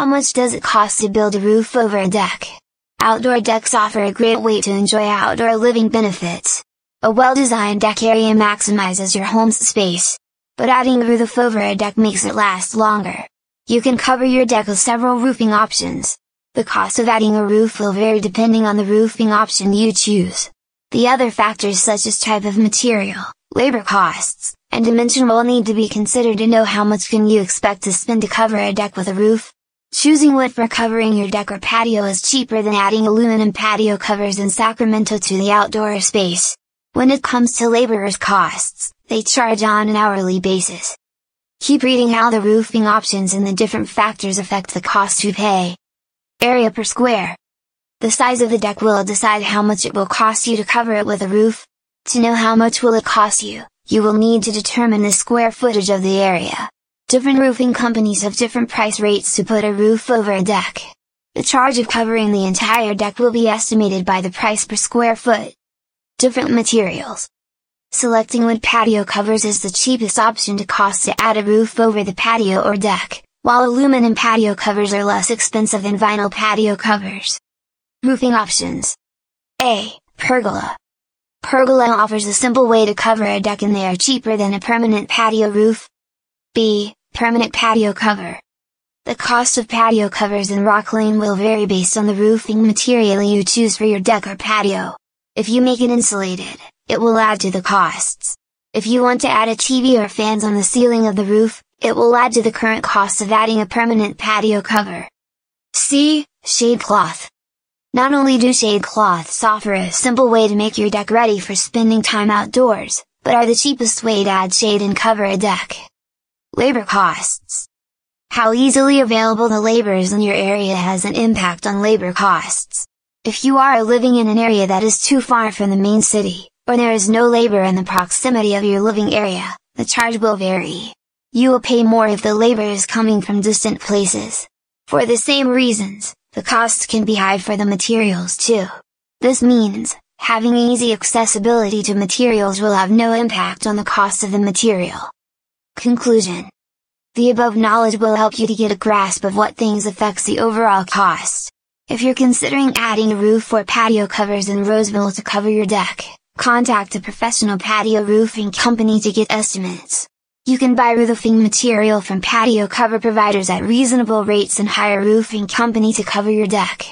How much does it cost to build a roof over a deck? Outdoor decks offer a great way to enjoy outdoor living benefits. A well-designed deck area maximizes your home's space. But adding a roof over a deck makes it last longer. You can cover your deck with several roofing options. The cost of adding a roof will vary depending on the roofing option you choose. The other factors such as type of material, labor costs, and dimension will need to be considered to know how much can you expect to spend to cover a deck with a roof. Choosing wood for covering your deck or patio is cheaper than adding aluminum patio covers in Sacramento to the outdoor space. When it comes to laborers' costs, they charge on an hourly basis. Keep reading how the roofing options and the different factors affect the cost you pay. Area per square. The size of the deck will decide how much it will cost you to cover it with a roof. To know how much will it cost you, you will need to determine the square footage of the area. Different roofing companies have different price rates to put a roof over a deck. The charge of covering the entire deck will be estimated by the price per square foot. Different materials. Selecting wood patio covers is the cheapest option to cost to add a roof over the patio or deck, while aluminum patio covers are less expensive than vinyl patio covers. Roofing options. A. Pergola. Pergola offers a simple way to cover a deck and they are cheaper than a permanent patio roof. B. Permanent patio cover. The cost of patio covers in Rocklin will vary based on the roofing material you choose for your deck or patio. If you make it insulated, it will add to the costs. If you want to add a TV or fans on the ceiling of the roof, it will add to the current cost of adding a permanent patio cover. C. Shade cloth. Not only do shade cloths offer a simple way to make your deck ready for spending time outdoors, but are the cheapest way to add shade and cover a deck. Labor costs. How easily available the labor is in your area has an impact on labor costs. If you are living in an area that is too far from the main city, or there is no labor in the proximity of your living area, the charge will vary. You will pay more if the labor is coming from distant places. For the same reasons, the costs can be high for the materials too. This means, having easy accessibility to materials will have no impact on the cost of the material. Conclusion The above knowledge will help you to get a grasp of what things affects the overall cost. If you're considering adding a roof or patio covers in Roseville to cover your deck, contact a professional patio roofing company to get estimates. You can buy roofing material from patio cover providers at reasonable rates and hire a roofing company to cover your deck.